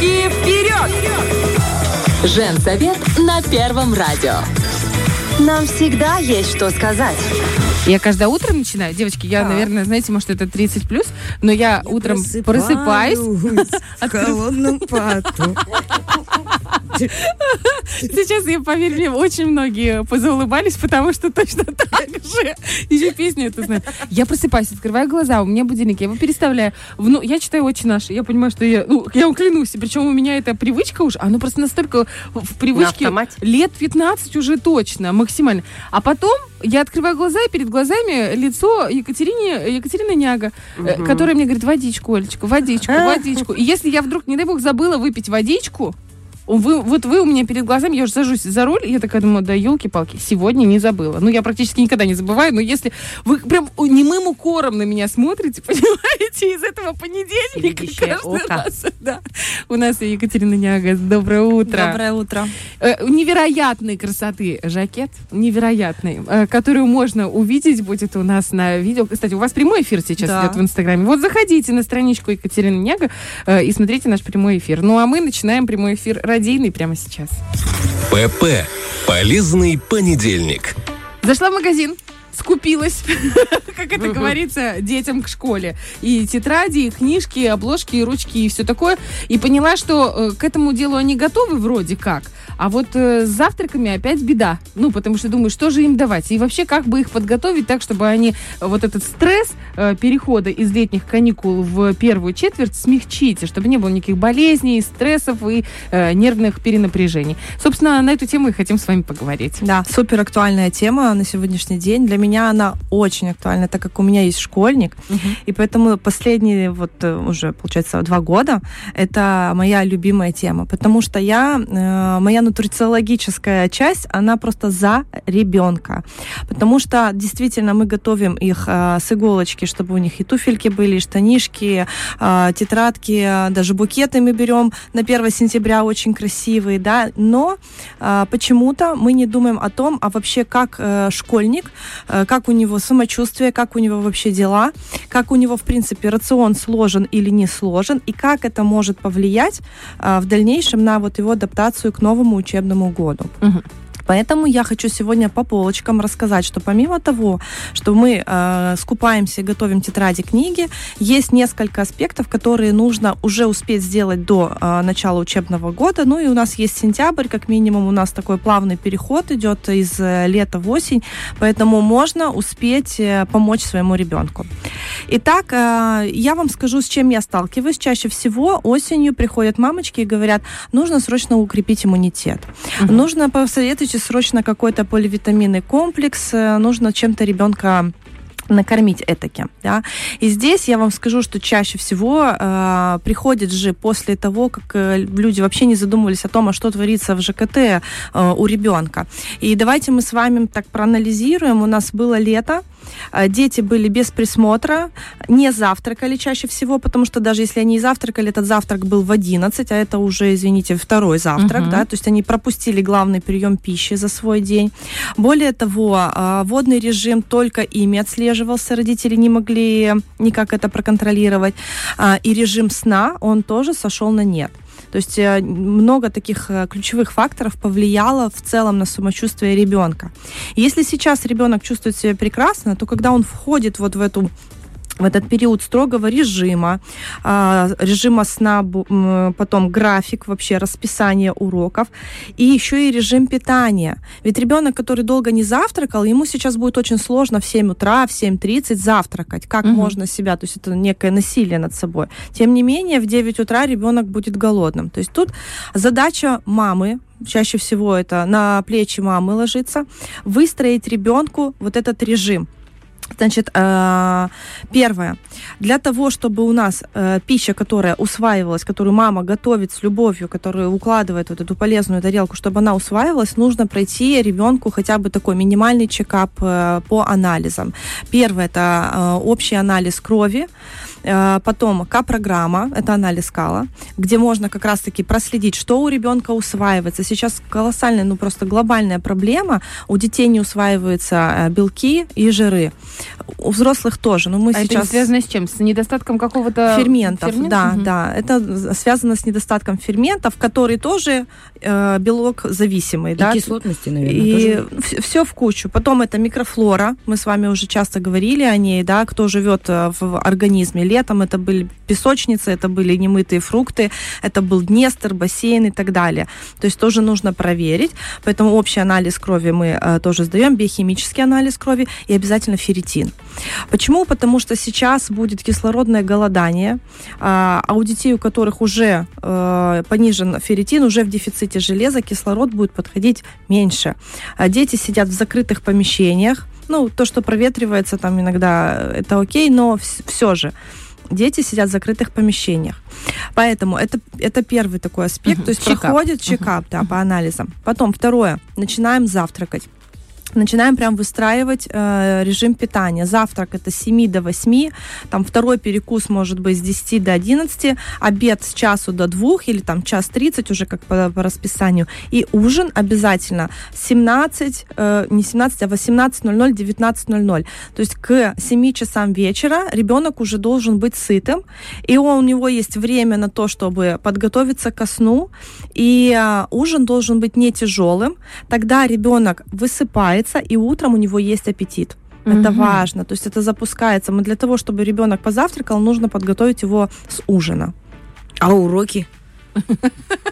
Руки вперед! Женсовет на Первом радио. Нам всегда есть что сказать. Я каждое утро начинаю. Девочки, я, наверное, знаете, может, это 30 плюс, но я, утром просыпаюсь. В холодном поту. Сейчас, я поверь мне, очень многие позаулыбались, потому что точно так же. Еще песню эту знаю. Я просыпаюсь, открываю глаза, у меня будильник, я его переставляю. Ну, я читаю очень наш. Я понимаю, что я, ну, я вам клянусь, причем у меня эта привычка уже, оно просто настолько в привычке лет 15 уже точно, максимально. А потом я открываю глаза, и перед глазами лицо Екатерине, Екатерины Няга, э, которая мне говорит, водичку, Олечка, водичку, водичку. И если я вдруг, не дай бог, забыла выпить водичку, вы, вот вы у меня перед глазами, я уже сажусь за руль, и я такая думаю, да елки-палки, сегодня не забыла. Ну, я практически никогда не забываю, но если вы прям немым укором на меня смотрите, понимаете, из этого понедельника Всевидящее каждый око. раз, да. У нас Екатерина Няга, доброе утро. Доброе утро. Э, невероятной красоты жакет, невероятный, э, которую можно увидеть будет у нас на видео. Кстати, у вас прямой эфир сейчас Да. идет в Инстаграме. Вот заходите на страничку Екатерины Няга э, и смотрите наш прямой эфир. Ну а мы начинаем прямой эфир радийный прямо сейчас. ПП. Полезный понедельник. Зашла в магазин, скупилась, как это говорится, детям к школе. И тетради, и книжки, и обложки, и ручки, и все такое. И поняла, что э, к этому делу они готовы вроде как. А вот э, с завтраками опять беда. Ну, потому что думаю, что же им давать? И вообще, как бы их подготовить так, чтобы они э, вот этот стресс э, перехода из летних каникул в первую четверть смягчить, чтобы не было никаких болезней, стрессов и э, нервных перенапряжений. Собственно, на эту тему и хотим с вами поговорить. Да, супер актуальная тема на сегодняшний день. Для меня она очень актуальна, так как у меня есть школьник. И поэтому последние вот э, уже, получается, два года это моя любимая тема. Потому что я, э, моя нутрициологическая часть, она просто за ребенка. Потому что действительно мы готовим их э, с иголочки, чтобы у них и туфельки были, и штанишки, э, тетрадки, э, даже букеты мы берем на 1 сентября очень красивые, да, но а, почему-то мы не думаем о том, а вообще как э, школьник, э, как у него самочувствие, как у него вообще дела, как у него, в принципе, рацион сложен или не сложен, и как это может повлиять а, в дальнейшем на вот его адаптацию к новому учебному году. Мгм. Поэтому я хочу сегодня по полочкам рассказать, что помимо того, что мы э, скупаемся и готовим тетради, книги, есть несколько аспектов, которые нужно уже успеть сделать до э, начала учебного года. Ну и у нас есть сентябрь, как минимум у нас такой плавный переход идет из э, лета в осень, поэтому можно успеть э, помочь своему ребенку. Итак, э, я вам скажу, с чем я сталкиваюсь. Чаще всего осенью приходят мамочки и говорят, нужно срочно укрепить иммунитет. Нужно посоветуйте срочно какой-то поливитаминный комплекс, э, нужно чем-то ребенка накормить этаки, да. И здесь я вам скажу, что чаще всего э, приходит же после того, как э, люди вообще не задумывались о том, а что творится в ЖКТ э, у ребенка. И давайте мы с вами так проанализируем. У нас было лето, э, дети были без присмотра, не завтракали чаще всего, потому что даже если они и завтракали, этот завтрак был в 11, а это уже, извините, второй завтрак, Мгм. да, то есть они пропустили главный прием пищи за свой день. Более того, а, водный режим только ими отслеживался, родители не могли никак это проконтролировать. А, И режим сна, он тоже сошел на нет. То есть э, много таких э, ключевых факторов повлияло в целом на самочувствие ребенка. Если сейчас ребенок чувствует себя прекрасно, то когда он входит вот в эту в этот период строгого режима, а, режима сна, потом график вообще, расписание уроков, и еще и режим питания. Ведь ребенок, который долго не завтракал, ему сейчас будет очень сложно в 7 утра, в 7.30 завтракать. Как Мгм. можно себя, то есть это некое насилие над собой. Тем не менее, в 9 утра ребенок будет голодным. То есть тут задача мамы, чаще всего это на плечи мамы ложится, выстроить ребенку вот этот режим. Значит, э, первое. Для того, чтобы у нас э, пища, которая усваивалась, которую мама готовит с любовью, которую укладывает вот эту полезную тарелку, чтобы она усваивалась, нужно пройти ребенку хотя бы такой минимальный чекап э, по анализам. Первое это общий анализ крови, потом К-программа, это анализ кала, где можно как раз-таки проследить, что у ребенка усваивается. Сейчас колоссальная, ну просто глобальная проблема. У детей не усваиваются э, белки и жиры. У взрослых тоже. Но мы а сейчас... это связано с чем? С недостатком какого-то ферментов, фермента? да, Мгм. да. Это связано с недостатком ферментов, который тоже э, белок зависимый, И да. кислотности, наверное, И тоже. все в кучу. Потом это микрофлора. Мы с вами уже часто говорили о ней, да, кто живет э, в организме. Летом это были песочницы, это были немытые фрукты, это был Днестр, бассейн и так далее. То есть тоже нужно проверить. Поэтому общий анализ крови мы э, тоже сдаем, биохимический анализ крови и обязательно ферритин. Почему? Потому что сейчас будет кислородное голодание, а а у детей, у которых уже э, понижен ферритин, уже в дефиците железа, кислород будет подходить меньше. А дети сидят в закрытых помещениях. Ну, то, что проветривается там иногда, это окей, но все же дети сидят в закрытых помещениях. Поэтому это, это первый такой аспект. Мгм. То есть Чекап. проходит чекап да, по анализам. Потом второе. Начинаем завтракать. Начинаем прям выстраивать э, режим питания. Завтрак это с 7 до 8, там второй перекус может быть с 10 до 11, обед с часу до 2 или там час 30 уже как по, по расписанию. И ужин обязательно 17, э, не 17, а 18.00, 19.00. То есть к 7 часам вечера ребенок уже должен быть сытым, и он, у него есть время на то, чтобы подготовиться ко сну, и э, ужин должен быть не тяжелым, тогда ребенок высыпается, и утром у него есть аппетит. Это Мгм. важно. То есть это запускается. Мы для того, чтобы ребенок позавтракал, нужно подготовить его с ужина. А уроки?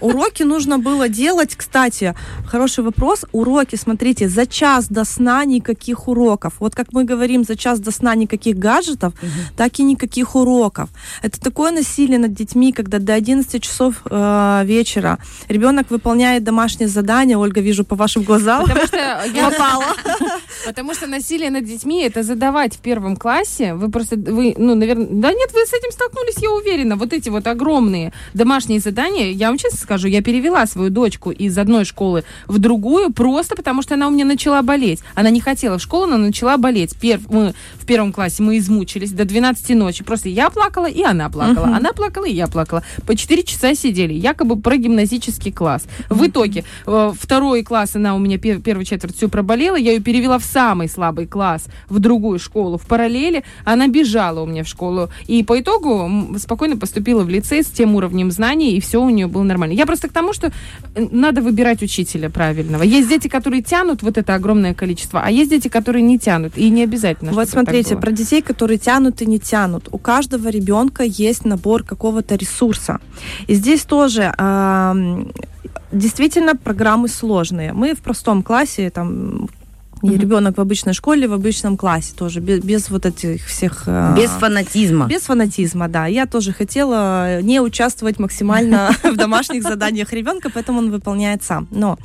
Уроки нужно было делать, кстати, хороший вопрос. Уроки, смотрите, за час до сна никаких уроков. Вот как мы говорим, за час до сна никаких гаджетов, так и никаких уроков. Это такое насилие над детьми, когда до 11 часов э, вечера ребенок выполняет домашнее задание. Ольга, вижу по вашим глазам. Потому что я Потому что насилие над детьми это задавать в первом классе. Вы просто, вы, ну, наверное, да нет, вы с этим столкнулись, я уверена. Вот эти вот огромные домашние задания, я вам честно скажу, я перевела свою дочку из одной школы в другую просто потому, что она у меня начала болеть. Она не хотела в школу, но начала болеть. Пер- мы в первом классе мы измучились до 12 ночи. Просто я плакала, и она плакала. Она плакала, и я плакала. По 4 часа сидели, якобы про гимназический класс. В итоге э, второй класс она у меня пер- первую четверть все проболела, я ее перевела в самый слабый класс, в другую школу, в параллели. Она бежала у меня в школу. И по итогу спокойно поступила в лицей с тем уровнем знаний, и все у нее было нормально. Я просто к тому, что э, надо выбирать учителя правильного. Есть дети, которые тянут вот это огромное количество, а есть дети, которые не тянут. И не обязательно. Вот смотрите, про детей, которые тянут и не тянут. У каждого ребенка есть набор какого-то ресурса. И здесь тоже ам, действительно программы сложные. Мы в простом классе, там, и ребенок в обычной школе, в обычном классе тоже, без, без вот этих всех... а, Без фанатизма. без фанатизма, да. Я тоже хотела не участвовать максимально в домашних заданиях ребенка, поэтому он выполняет сам. Но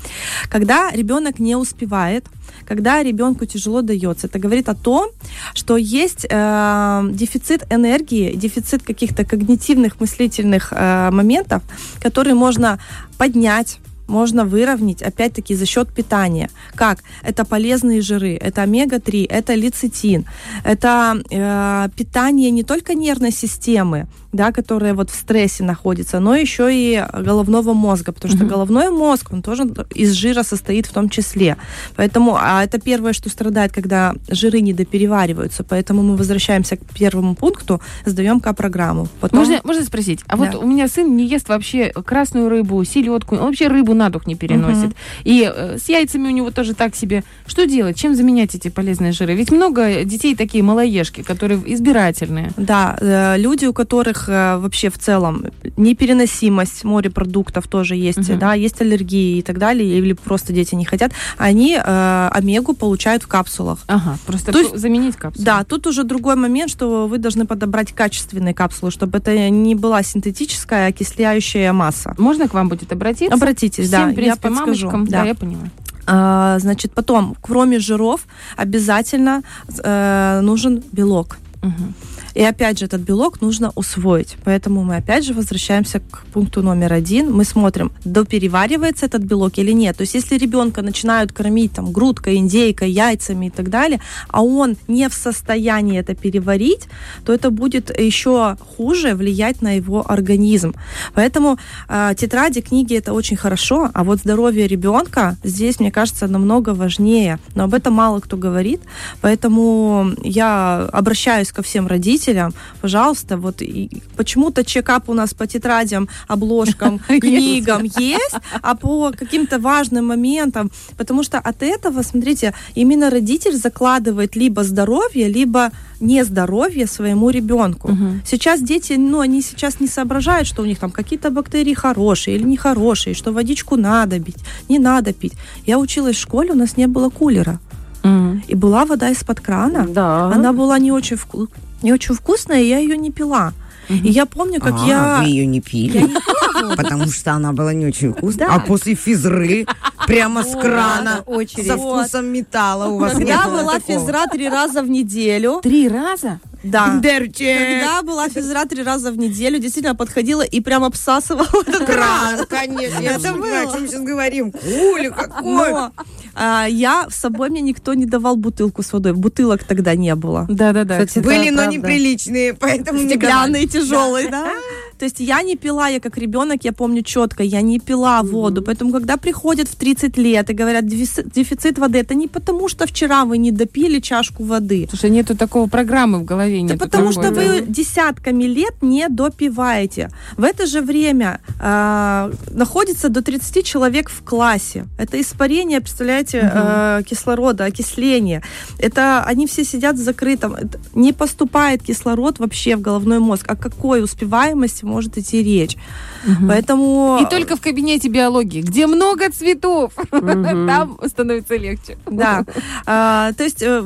когда ребенок не успевает, когда ребенку тяжело дается, это говорит о том, что есть э, дефицит энергии, дефицит каких-то когнитивных мыслительных э, моментов, которые можно поднять можно выровнять, опять-таки, за счет питания. Как? Это полезные жиры, это омега-3, это лецитин, это э, питание не только нервной системы, да, которая вот в стрессе находится, но еще и головного мозга, потому что Мгм. головной мозг, он тоже из жира состоит в том числе. Поэтому, а это первое, что страдает, когда жиры недоперевариваются. Поэтому мы возвращаемся к первому пункту, сдаем К-программу. Потом... Можно, можно спросить? А вот Да. у меня сын не ест вообще красную рыбу, селедку, он вообще рыбу на дух не переносит. Мгм. И э, с яйцами у него тоже так себе. Что делать? Чем заменять эти полезные жиры? Ведь много детей такие малоежки, которые избирательные. Да, э, люди, у которых э, вообще в целом непереносимость морепродуктов тоже есть, Мгм. да, есть аллергии и так далее, или просто дети не хотят, они э, омегу получают в капсулах. Ага, просто То есть- заменить капсулу. Да, тут уже другой момент, что вы должны подобрать качественные капсулы, чтобы это не была синтетическая окисляющая масса. Можно к вам будет обратиться? Обратитесь, Всем, да, в принципе, я подскажу. мамочкам. Да. Да. я поняла. А, значит, потом, кроме жиров, обязательно э, нужен белок. Мгм. И опять же, этот белок нужно усвоить. Поэтому мы опять же возвращаемся к пункту номер один. Мы смотрим, допереваривается этот белок или нет. То есть если ребенка начинают кормить там грудкой, индейкой, яйцами и так далее, а он не в состоянии это переварить, то это будет еще хуже влиять на его организм. Поэтому э, тетради, книги это очень хорошо, а вот здоровье ребенка здесь, мне кажется, намного важнее. Но об этом мало кто говорит, поэтому я обращаюсь ко всем родителям, пожалуйста, вот почему-то чекап у нас по тетрадям, обложкам, книгам есть, а по каким-то важным моментам, потому что от этого, смотрите, именно родитель закладывает либо здоровье, либо нездоровье своему ребенку. Сейчас дети, ну, они сейчас не соображают, что у них там какие-то бактерии хорошие или нехорошие, что водичку надо пить, не надо пить. Я училась в школе, у нас не было кулера. И была вода из-под крана. Да. Она была не очень, вку- не очень вкусная, и я ее не пила. И я помню, как А, я... Вы ее не пили, потому что она была не очень вкусная. Да. А после физры прямо с крана со вкусом металла у вас не было была физра три раза в неделю, Три раза? Да. Дерчик. Когда была физра три раза в неделю, действительно подходила и прям обсасывала этот кран. Конечно. Я Это было. о чем мы сейчас говорим. Куля какой. Но а, я с собой мне никто не давал бутылку с водой. Бутылок тогда не было. Да-да-да. Кстати, Были, да, но правда. неприличные, поэтому не Стеклянные, тяжелые, да? То есть я не пила, я как ребенок, я помню четко, я не пила воду. Поэтому, когда приходят в 30 лет и говорят дефицит, воды, это не потому, что вчера вы не допили чашку воды. Слушай, нету такого программы в голове. Да нету потому что вы да. десятками лет не допиваете. В это же время а, находится до 30 человек в классе. Это испарение, представляете, а, кислорода, окисление. Это они все сидят в закрытом. Это не поступает кислород вообще в головной мозг. О какой успеваемости может идти речь? Поэтому... И только в кабинете биологии, где много цветов, там становится легче. Да. А, то есть э,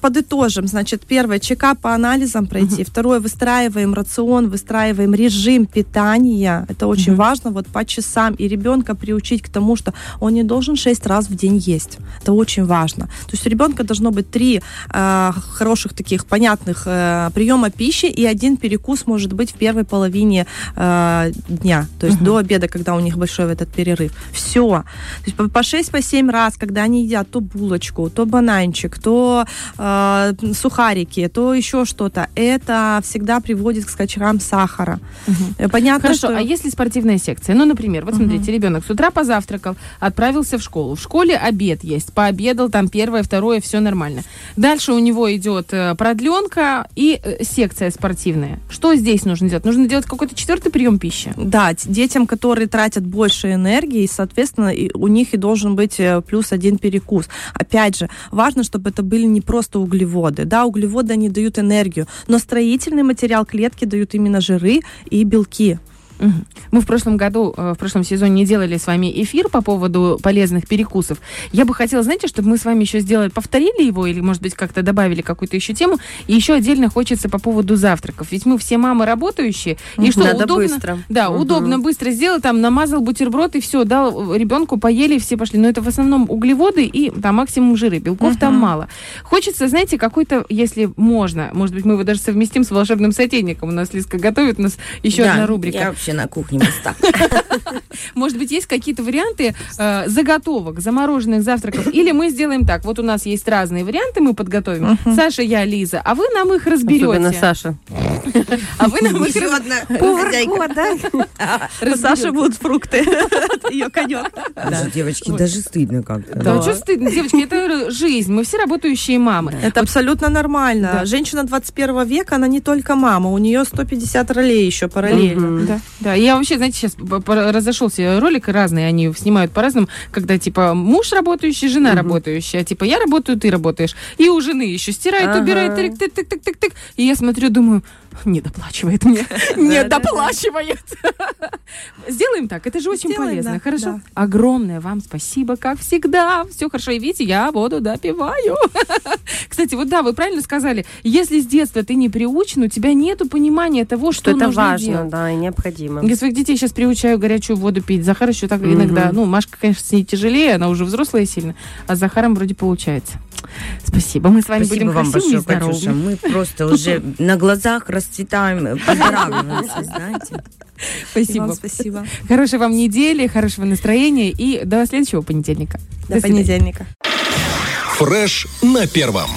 подытожим. Значит, первое, чекап по анализам пройти. Второе, выстраиваем рацион, выстраиваем режим питания. Это очень важно, вот по часам. И ребенка приучить к тому, что он не должен 6 раз в день есть. Это очень важно. То есть у ребенка должно быть три э, хороших таких понятных э, приема пищи и один перекус может быть в первой половине э, дня. То есть до обеда, когда у них большой этот перерыв. Все. То есть по, по 6-7 раз, когда они едят то булочку, то бананчик, то э, сухарики, то еще что-то, это всегда приводит к скачкам сахара. Э, Понятно, Хорошо, что... а если спортивная секция? Ну, например, вот смотрите, ребенок с утра позавтракал, отправился в школу. В школе обед есть, пообедал, там первое, второе, все нормально. Дальше у него идет э, продленка и э, секция спортивная. Что здесь нужно делать? Нужно делать какой-то четвертый прием пищи. Да, детям, которые тратят больше энергии, соответственно, у них и должен быть э, плюс один перекус. Опять же, важно, чтобы это были не просто углеводы. Да, углеводы, они дают энергию, но строительный материал клетки дают именно жиры и белки. Мы в прошлом году, э, в прошлом сезоне делали с вами эфир по поводу полезных перекусов. Я бы хотела, знаете, чтобы мы с вами еще сделали, повторили его или, может быть, как-то добавили какую-то еще тему. И еще отдельно хочется по поводу завтраков. Ведь мы все мамы работающие. И что, Надо удобно? быстро. Да, Мгм. удобно быстро сделал, там намазал бутерброд и все, дал ребенку, поели, все пошли. Но это в основном углеводы и там максимум жиры, белков там мало. Хочется, знаете, какой-то, если можно, может быть, мы его даже совместим с волшебным сотейником. У нас Лизка готовит, у нас еще Да, одна рубрика. Я вообще на кухне мастак. Может быть, есть какие-то варианты э, заготовок, замороженных завтраков? Или мы сделаем так, вот у нас есть разные варианты, мы подготовим. Саша, я, Лиза, а вы нам их разберете. Особенно Саша. А вы нам их Еще раз- одна хозяйка. У Саши будут фрукты. Ее конек. Девочки, даже стыдно как-то. Да, что стыдно, девочки, это жизнь. Мы все работающие мамы. Это абсолютно нормально. Да. Женщина 21 века, она не только мама, у нее 150 ролей еще параллельно. Да, да. Я вообще, знаете, сейчас разошелся ролик разные, они снимают по-разному, когда типа муж работающий, жена работающая, типа я работаю, ты работаешь, и у жены еще стирает, Ага. убирает, тык тык тык тык тык тык и я смотрю, думаю, не доплачивает мне, не доплачивает. Сделаем так. Это же очень полезно. Хорошо? Огромное вам спасибо, как всегда. Все хорошо. И видите, я воду допиваю. Кстати, вот да, вы правильно сказали. Если с детства ты не приучен, у тебя нету понимания того, что, это важно, да, и необходимо. Я своих детей сейчас приучаю горячую воду пить. Захар еще так иногда, ну, Машка, конечно, с ней тяжелее, она уже взрослая сильно, а с Захаром вроде получается. Спасибо. Мы с вами Спасибо будем вам большое, здоровыми. Катюша. Мы просто уже на глазах расцветаем, поздоравливаемся, знаете. Спасибо. вам спасибо. Хорошей вам недели, хорошего настроения и до следующего понедельника. До свидания. понедельника. Фреш на первом.